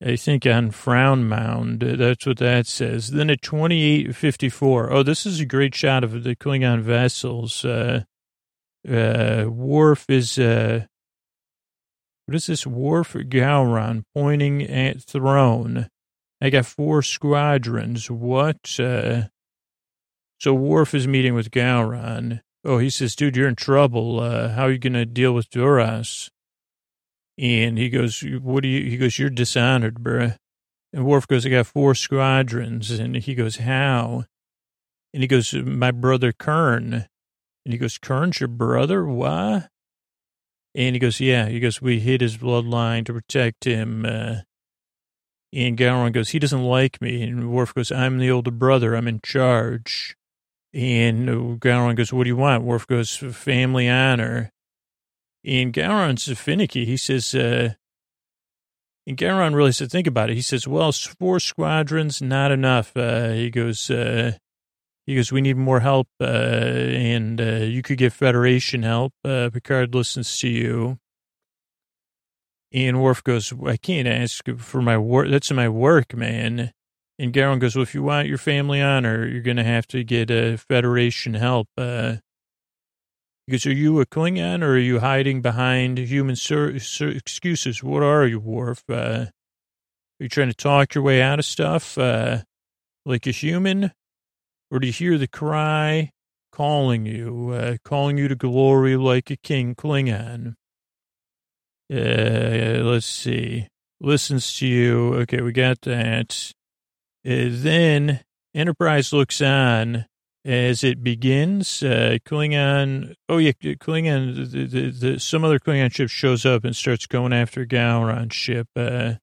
I think on Frown Mound. That's what that says. Then at 2854. Oh, this is a great shot of the Klingon vessels. Uh, uh, Worf is, uh, what is this? Worf Gowron pointing at throne. I got four squadrons. What? Uh, so Worf is meeting with Gowron. Oh, he says, dude, you're in trouble. Uh, how are you going to deal with Duras? And he goes, what do you, he goes, you're dishonored, bruh. And Worf goes, I got four squadrons. And he goes, how? And he goes, my brother Kurn." And he goes, "Kurn's your brother? Why? And he goes, yeah. He goes, we hid his bloodline to protect him. Uh, and Gowron goes, he doesn't like me. And Worf goes, I'm the older brother. I'm in charge. And Gowron goes, what do you want? Worf goes, family honor. And Gowron's finicky. He says, uh, and Gowron really said, think about it. He says, well, four squadrons, not enough. Uh, he goes, uh, he goes, we need more help, uh, and uh, you could get Federation help. Uh, Picard listens to you. And Worf goes, I can't ask for my work. That's my work, man. And Garon goes, well, if you want your family honor, you're going to have to get a Federation help. Uh, Goes, are you a Klingon or are you hiding behind human sur- sur- excuses? What are you, Worf? Uh, are you trying to talk your way out of stuff uh, like a human? Or do you hear the cry calling you, uh, calling you to glory like a king Klingon? Uh, let's see. Listens to you. Okay, we got that. Uh, then Enterprise looks on as it begins. Uh, Klingon, oh yeah, Klingon, the, the, the, some other Klingon ship shows up and starts going after Gowron's ship. Uh,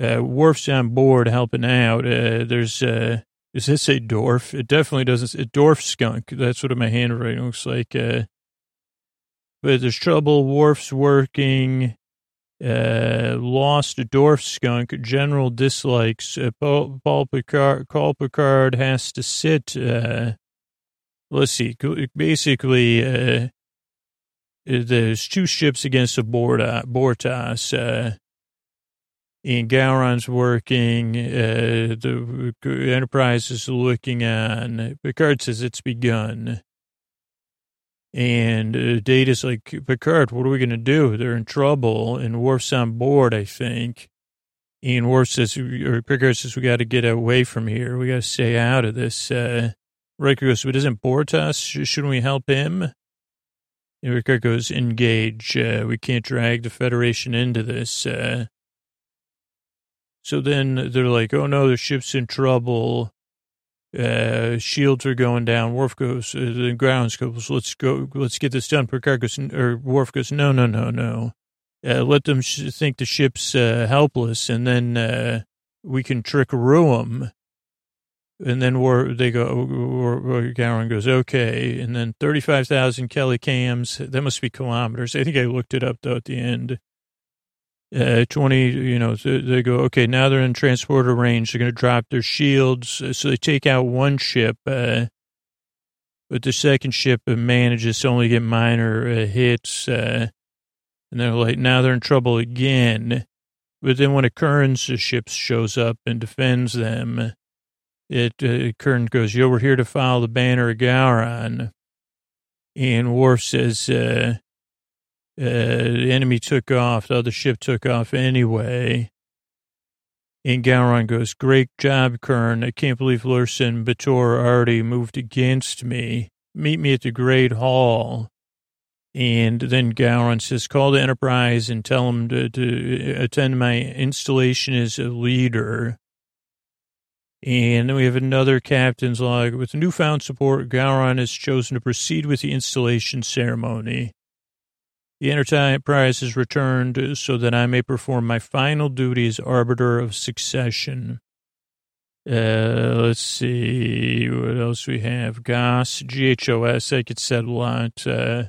uh, Worf's on board helping out. Uh, there's, uh, this say dwarf? It definitely doesn't. A dwarf skunk. That's what my handwriting looks like. Uh, but there's trouble. Worf's working. Uh, lost dwarf skunk. General dislikes. Uh, Paul, Paul Picard. Paul Picard has to sit. Uh, let's see. Basically, uh, there's two ships against a board, uh, Bortas. Uh, and Gowron's working. Uh, the Enterprise is looking on. Picard says it's begun. And uh, Data's like, Picard, what are we going to do? They're in trouble. And Worf's on board, I think. And Worf says, or Picard says, we got to get away from here. We got to stay out of this. Uh, Riker goes, but isn't Bortas? Shouldn't we help him? And Riker goes, engage. Uh, we can't drag the Federation into this. Uh, so then they're like, oh no, the ship's in trouble. Uh, shields are going down. Worf goes, uh, the grounds goes, let's go, let's get this done. Picard goes, or Worf goes, no, no, no, no. Uh, let them sh- think the ship's uh, helpless, and then we can trick them. And then War, they go, Gowron goes, okay. And then 35,000 kellicams. That must be kilometers. I think I looked it up, though, at the end uh, 20, you know, so they go, okay, now they're in transporter range. They're going to drop their shields. So they take out one ship, uh, but the second ship manages to only get minor uh, hits. Uh, and they're like, now they're in trouble again. But then when a Kurn's ship shows up and defends them, it uh, Kurn goes, yo, we're here to follow the banner of Gowron. And Worf says, uh, uh, the enemy took off. The other ship took off anyway. And Gowron goes, Great job, Kurn. I can't believe Lursen B'Etor already moved against me. Meet me at the Great Hall. And then Gowron says, Call the Enterprise and tell them to, to attend my installation as a leader. And then we have another captain's log. With newfound support, Gowron has chosen to proceed with the installation ceremony. The enterprise is returned so that I may perform my final duty as arbiter of succession. Uh, let's see what else we have. GOS, GHOS, I could set a lot. Uh,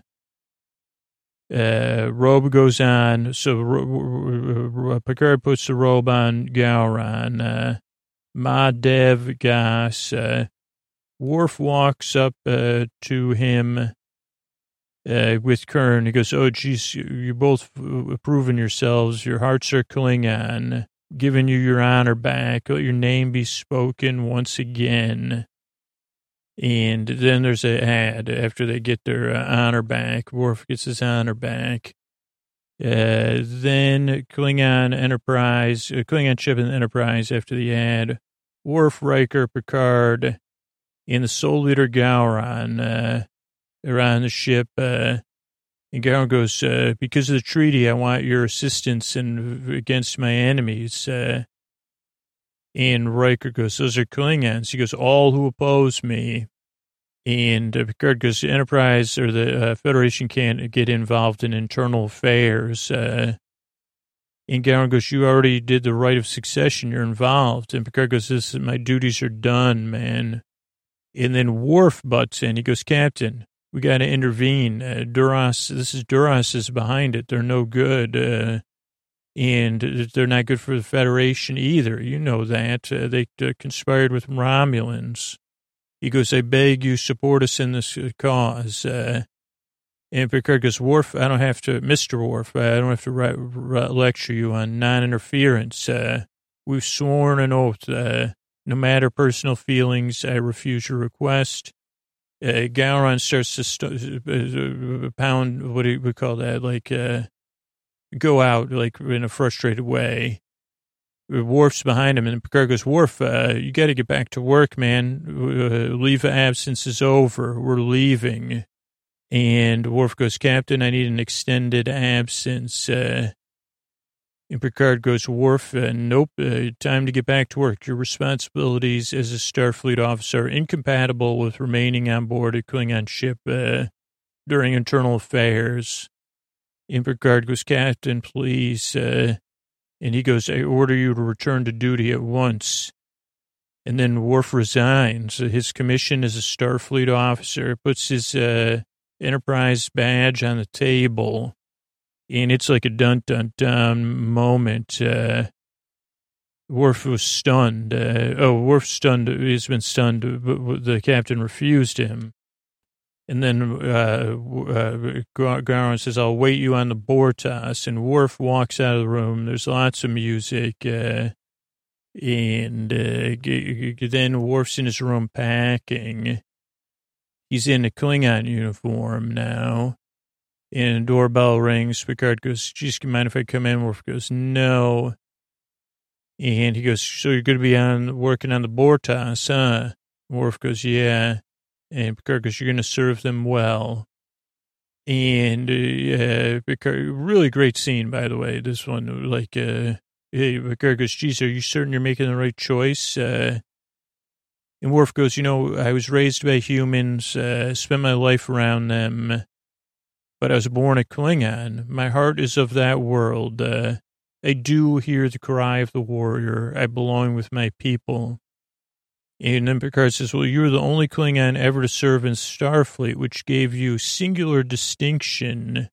uh, robe goes on. So Picard puts the robe on Gowron. Uh, Ma Dev Gas. Uh, Worf walks up uh, to him uh, with Kurn. He goes, "Oh, geez, you're both proving yourselves. Your hearts are Klingon, giving you your honor back. Let your name be spoken once again." And then there's an ad after they get their uh, honor back. Worf gets his honor back. Uh, then Klingon Enterprise, uh, Klingon ship and Enterprise after the ad. Worf, Riker, Picard, and the Soul Leader Gowron. Uh, around the ship. Uh, and Gowron goes, uh, because of the treaty, I want your assistance and against my enemies. Uh, and Riker goes, those are Klingons. He goes, all who oppose me. And uh, Picard goes, Enterprise or the uh, Federation can't get involved in internal affairs. Uh, and Gowron goes, you already did the right of succession. You're involved. And Picard goes, this, my duties are done, man. And then Worf butts in. He goes, Captain, we got to intervene. Uh, Duras, this is Duras is behind it. They're no good. Uh, and they're not good for the Federation either. You know that. Uh, they uh, conspired with Romulans. He goes, I beg you, support us in this cause. Uh, and Picard Worf, I don't have to, Mr. Worf, I don't have to write, write, lecture you on non-interference. Uh, we've sworn an oath. Uh, no matter personal feelings, I refuse your request. uh, Gowron starts to st- uh, pound, what do we call that? Like, uh, go out, like, in a frustrated way. Worf's behind him, and Picard goes, Worf, uh, you got to get back to work, man. Uh, leave absence is over. We're leaving. And Worf goes, Captain, I need an extended absence. Uh, and Picard goes, Worf, uh, nope, uh, time to get back to work. Your responsibilities as a Starfleet officer are incompatible with remaining on board a Klingon ship uh, during internal affairs. And Picard goes, Captain, please. Uh, and he goes, I order you to return to duty at once. And then Worf resigns. His commission as a Starfleet officer puts his uh, Enterprise badge on the table and it's like a dun dun dun moment. Uh, Worf was stunned. Uh, oh, Worf stunned. He's been stunned, but the captain refused him. And then uh, uh, Gowron says, "I'll wait you on the Bortas." And Worf walks out of the room. There's lots of music, uh, and uh, then Worf's in his room packing. He's in a Klingon uniform now and doorbell rings. Picard goes, geez, mind if I come in? Worf goes, no. And he goes, so you're going to be on working on the Bortas, huh? Worf goes, yeah. And Picard goes, you're going to serve them well. And uh, Picard, really great scene, by the way. This one, like, uh, hey, Picard goes, geez, are you certain you're making the right choice? Uh, and Worf goes, you know, I was raised by humans, uh, spent my life around them but I was born a Klingon. My heart is of that world. Uh, I do hear the cry of the warrior. I belong with my people. And then Picard says, well, you're the only Klingon ever to serve in Starfleet, which gave you singular distinction.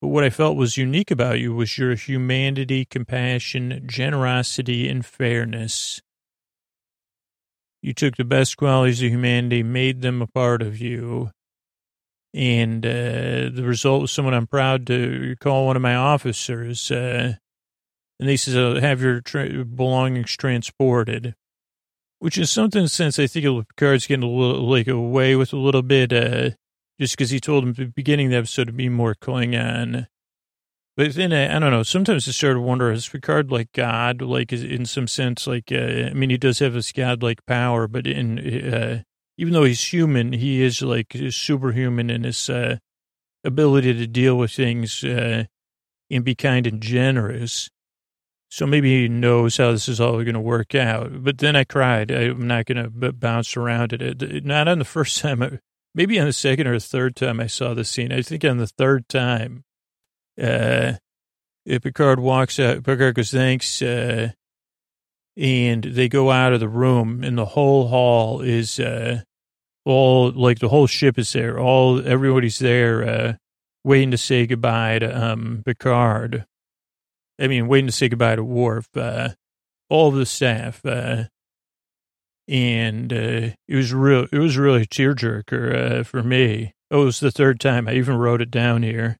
But what I felt was unique about you was your humanity, compassion, generosity, and fairness. You took the best qualities of humanity, made them a part of you. And uh, the result was someone I'm proud to call one of my officers. Uh, and he says, uh, have your tra- belongings transported, which is something since I think Picard's getting a little like away with a little bit, uh, just because he told him at the beginning of the episode to be more Klingon. But then I, I don't know. Sometimes I start to wonder: Is Picard like God? Like is, in some sense, like uh, I mean, he does have this godlike power, but in uh, even though he's human, he is like superhuman in his uh, ability to deal with things uh, and be kind and generous. So maybe he knows how this is all going to work out. But then I cried. I'm not going to bounce around it. Not on the first time. Maybe on the second or third time I saw the scene. I think on the third time, uh, Picard walks out. Picard goes, "Thanks." Uh, and they go out of the room and the whole hall is uh all like the whole ship is there all everybody's there uh waiting to say goodbye to um picard i mean waiting to say goodbye to Worf. uh all of the staff uh and uh it was real it was really a tearjerker uh for me oh it was the third time i even wrote it down here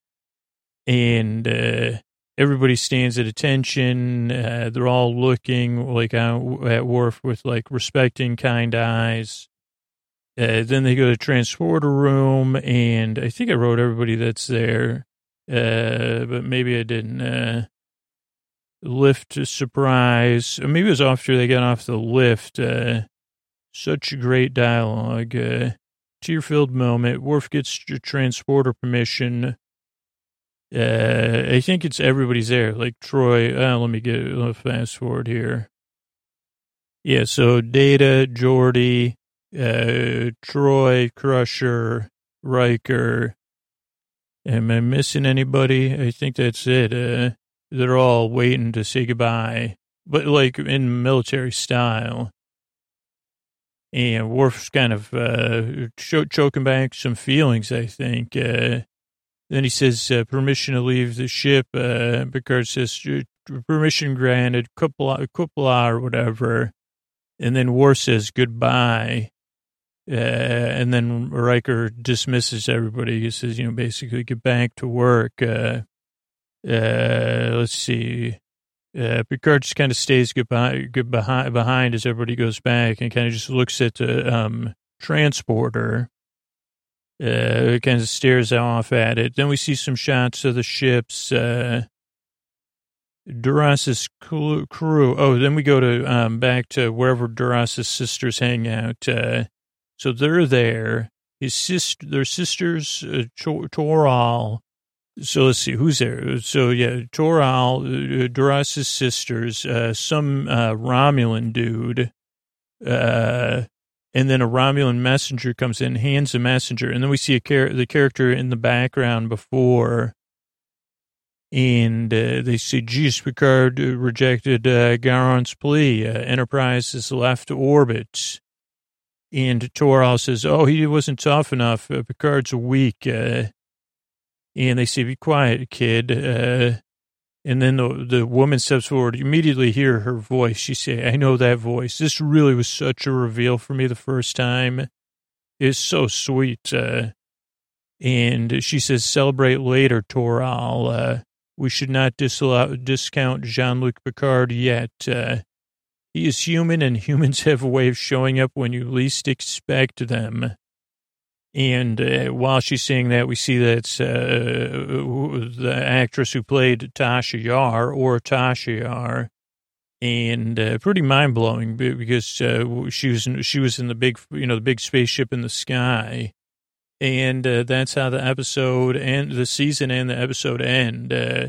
and uh everybody stands at attention. Uh, they're all looking like uh, at Worf with like respecting kind eyes. Uh, then they go to transporter room, and I think I wrote everybody that's there, uh, but maybe I didn't. Uh, lift surprise, maybe it was after they got off the lift. Such a great dialogue, tear-filled moment. Worf gets transporter permission uh, I think it's everybody's there. Like Troi, Uh, let me get a fast forward here. Yeah, so Data, Geordi, uh, Troi, Crusher, Riker. Am I missing anybody? I think that's it. Uh, they're all waiting to say goodbye, but like in military style. And Worf's kind of uh, choking back some feelings, I think. Uh, then he says, uh, permission to leave the ship. Uh, Picard says, permission granted, cupola or whatever. And then War says, goodbye. Uh, and then Riker dismisses everybody. He says, you know, basically get back to work. Uh, uh, let's see. Uh, Picard just kind of stays good behind, behind as everybody goes back and kind of just looks at the um, transporter Uh, kind of stares off at it. Then we see some shots of the ships. Uh, Duras' crew. Oh, then we go to um, back to wherever Duras' sisters hang out. Uh, so they're there. His sister, their sisters, uh, Toral. So let's see who's there. So yeah, Toral, uh, Duras' sisters, uh, some uh, Romulan dude, uh, and then a Romulan messenger comes in, hands a messenger, and then we see a char- the character in the background before and uh, they say, geez, Picard rejected uh, Gowron's plea. Uh, Enterprise has left orbit. And Toral says, oh, he wasn't tough enough. Uh, Picard's weak. Uh, and they say, be quiet, kid. And then the, the woman steps forward. You immediately hear her voice. She say, I know that voice. This really was such a reveal for me the first time. It's so sweet. Uh, and she says, celebrate later, Toral. Uh, we should not disallow, discount Jean-Luc Picard yet. Uh, he is human, and humans have a way of showing up when you least expect them. And uh, while she's saying that, we see that uh, the actress who played Tasha Yar, or Tasha Yar, and uh, pretty mind blowing because uh, she was in, she was in the big you know the big spaceship in the sky, and uh, that's how the episode and the season and the episode end. Uh,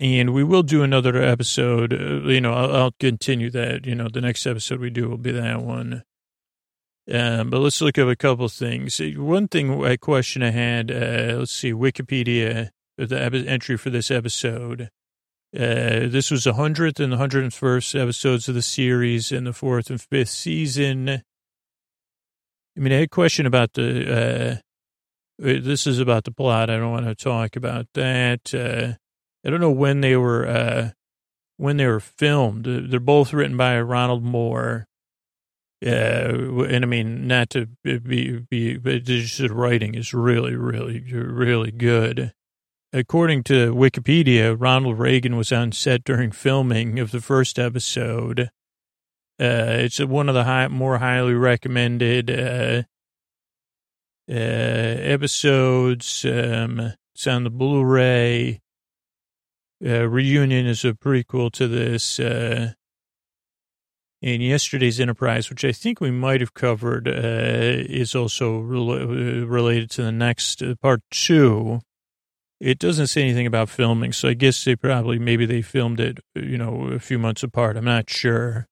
and we will do another episode. You know, I'll, I'll, continue that. You know, the next episode we do will be that one. Um, but let's look at a couple things. One thing, a question I had. Uh, let's see, Wikipedia, the entry for this episode. Uh, this was the 100th and the 101st episodes of the series in the fourth and fifth season. I mean, I had a question about the, uh, this is about the plot. I don't want to talk about that. Uh, I don't know when they were, uh, when they were filmed. They're both written by Ronald Moore. Uh, and I mean, not to be, be, but just the writing is really, really, really good. According to Wikipedia, Ronald Reagan was on set during filming of the first episode. Uh, it's one of the high, more highly recommended uh, uh, episodes. Um, it's on the Blu-ray. Uh, Reunion is a prequel to this. Uh, and yesterday's Enterprise, which I think we might have covered, uh, is also re- related to the next uh, part two. It doesn't say anything about filming, so I guess they probably maybe they filmed it, you know, a few months apart. I'm not sure.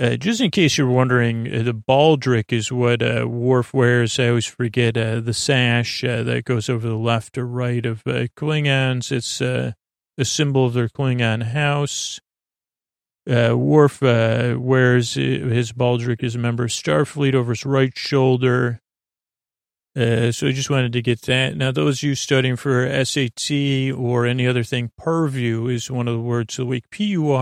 Uh, just in case you're wondering, uh, the baldric is what uh, Worf wears. I always forget uh, the sash uh, that goes over the left or right of uh, Klingons. It's a symbol of their Klingon house. Worf wears his baldric as a member of Starfleet over his right shoulder. Uh, so I just wanted to get that. Now, those of you studying for SAT or any other thing, purview is one of the words of the week. P-U-R-V-I-E-W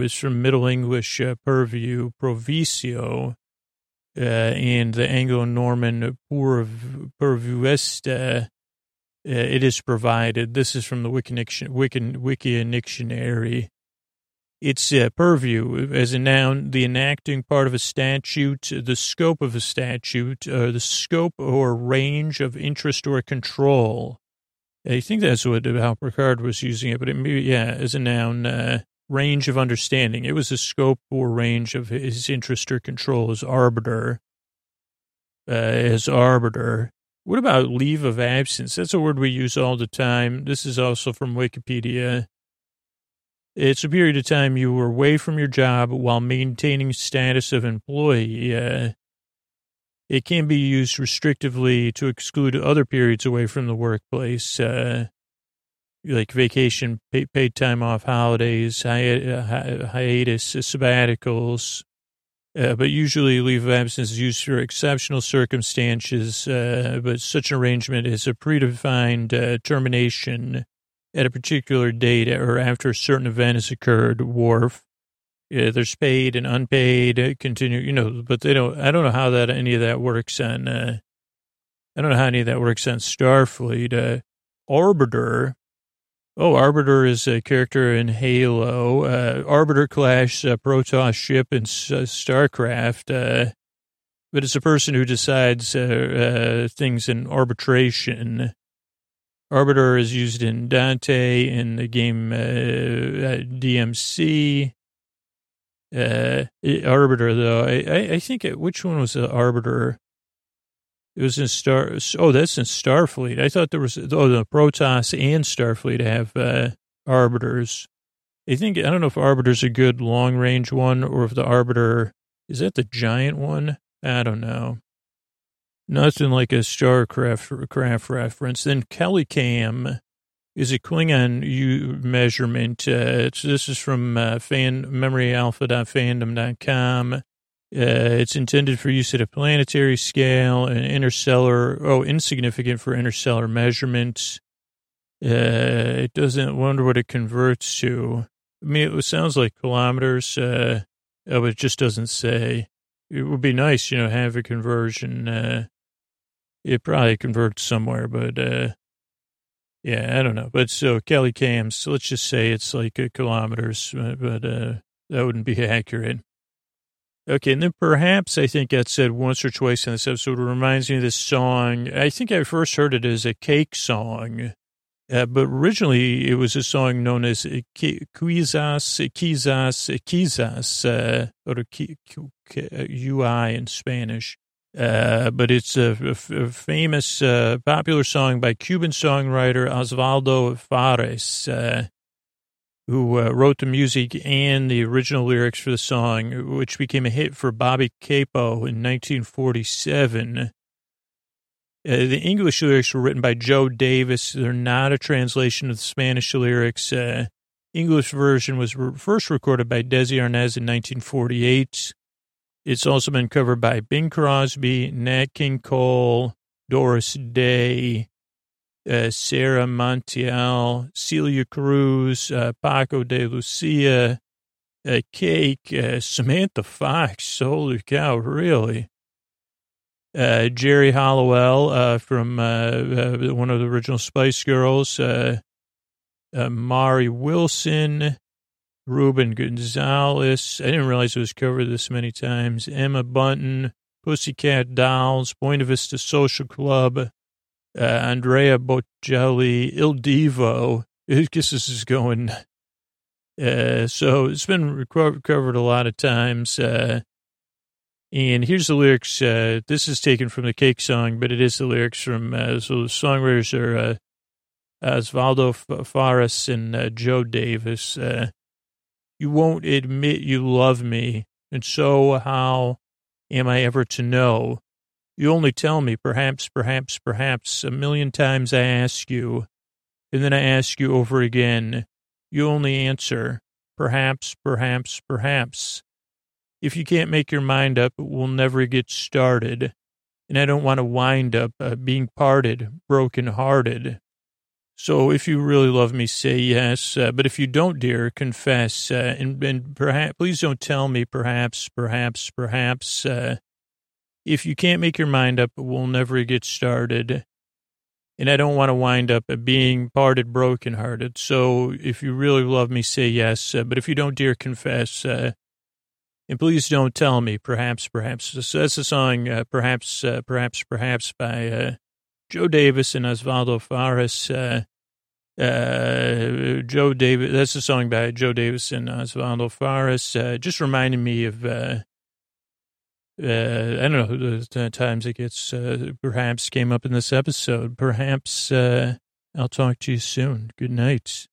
is from Middle English uh, purview, provisio, uh, and the Anglo-Norman purvuesta. Uh, it is provided. This is from the Wiki, Wiki, Wiki Dictionary. It's uh, purview as a noun, the enacting part of a statute, the scope of a statute, uh, the scope or range of interest or control. I think that's what how Picard was using it, but it maybe yeah, as a noun, uh, range of understanding. It was the scope or range of his interest or control as arbiter. Uh, as arbiter. What about leave of absence? That's a word we use all the time. This is also from Wikipedia. It's a period of time you were away from your job while maintaining status of employee. Uh, it can be used restrictively to exclude other periods away from the workplace, uh, like vacation, pay, paid time off, holidays, hi, uh, hiatus, sabbaticals. Uh, but usually leave of absence is used for exceptional circumstances, uh, but such an arrangement is a predefined uh, termination at a particular date or after a certain event has occurred, wharf. Yeah, there's paid and unpaid, uh, continue, you know, but they don't, I don't know how that, any of that works on, uh, I don't know how any of that works on Starfleet. Uh, Arbiter, oh, Arbiter is a character in Halo. Uh, Arbiter class uh, Protoss ship in uh, StarCraft. Uh, but it's a person who decides things in arbitration. Arbiter is used in Dante in the game uh, DMC. Uh, Arbiter, though, I, I think it, which one was the Arbiter? It was in Star. Oh, that's in Starfleet. I thought there was oh the Protoss and Starfleet have uh, arbiters. I think I don't know if Arbiter's a good long range one or if the Arbiter is that the giant one. I don't know. Nothing like a StarCraft craft reference. Then Kellicam is a Klingon U measurement. Uh, this is from uh, fan memoryalpha.fandom.com. Uh, it's intended for use at a planetary scale and interstellar, oh, insignificant for interstellar measurements. Uh, it doesn't wonder what it converts to. I mean, it sounds like kilometers, uh, oh, but it just doesn't say. It would be nice, you know, have a conversion. Uh, it probably converts somewhere, but uh, yeah, I don't know. But so Kellicams, let's just say it's like uh, kilometers, uh, but uh, that wouldn't be accurate. Okay, and then perhaps I think that said once or twice in this episode. It reminds me of this song. I think I first heard it as a cake song, uh, but originally it was a song known as Quizas, Quizas, Quizas, uh, or UI in Spanish. Uh, but it's a, famous, uh, popular song by Cuban songwriter Osvaldo Farres, uh, who uh, wrote the music and the original lyrics for the song, which became a hit for Bobby Capo in 1947. Uh, the English lyrics were written by Joe Davis. They're not a translation of the Spanish lyrics. Uh, English version was re- first recorded by Desi Arnaz in 1948. It's also been covered by Bing Crosby, Nat King Cole, Doris Day, uh, Sara Montiel, Celia Cruz, uh, Paco de Lucia, uh, Cake, uh, Samantha Fox. Holy cow, really? Uh, Geri Halliwell uh, from one of the original Spice Girls, Mari Wilson, Ruben Gonzalez. I didn't realize it was covered this many times. Emma Bunton, Pussycat Dolls, Buena Vista Social Club, uh, Andrea Bocelli, Il Divo. I guess this is going. Uh, so it's been covered a lot of times. Uh, and here's the lyrics. Uh, this is taken from the Cake song, but it is the lyrics from. Uh, so the songwriters are uh, Osvaldo Farres and uh, Joe Davis. Uh, you won't admit you love me, and so how am I ever to know? You only tell me, perhaps, perhaps, perhaps, a million times I ask you, and then I ask you over again. You only answer, perhaps, perhaps, perhaps. If you can't make your mind up, we'll never get started. And I don't want to wind up uh, being parted, broken hearted. So if you really love me, say yes. Uh, but if you don't, dear, confess. Uh, and, and perhaps, please don't tell me, perhaps, perhaps, perhaps. Uh, if you can't make your mind up, we'll never get started. And I don't want to wind up being parted brokenhearted. So if you really love me, say yes. Uh, but if you don't, dear, confess. Uh, and please don't tell me, perhaps, perhaps. So that's the song, uh, Perhaps, Perhaps, Perhaps by Joe Davis and Osvaldo Farres. Uh, uh, Joe Davis, that's a song by Joe Davis and Osvaldo Farres. Uh, just reminding me of, uh, uh, I don't know, the times it gets, uh, perhaps came up in this episode. Perhaps I'll talk to you soon. Good night.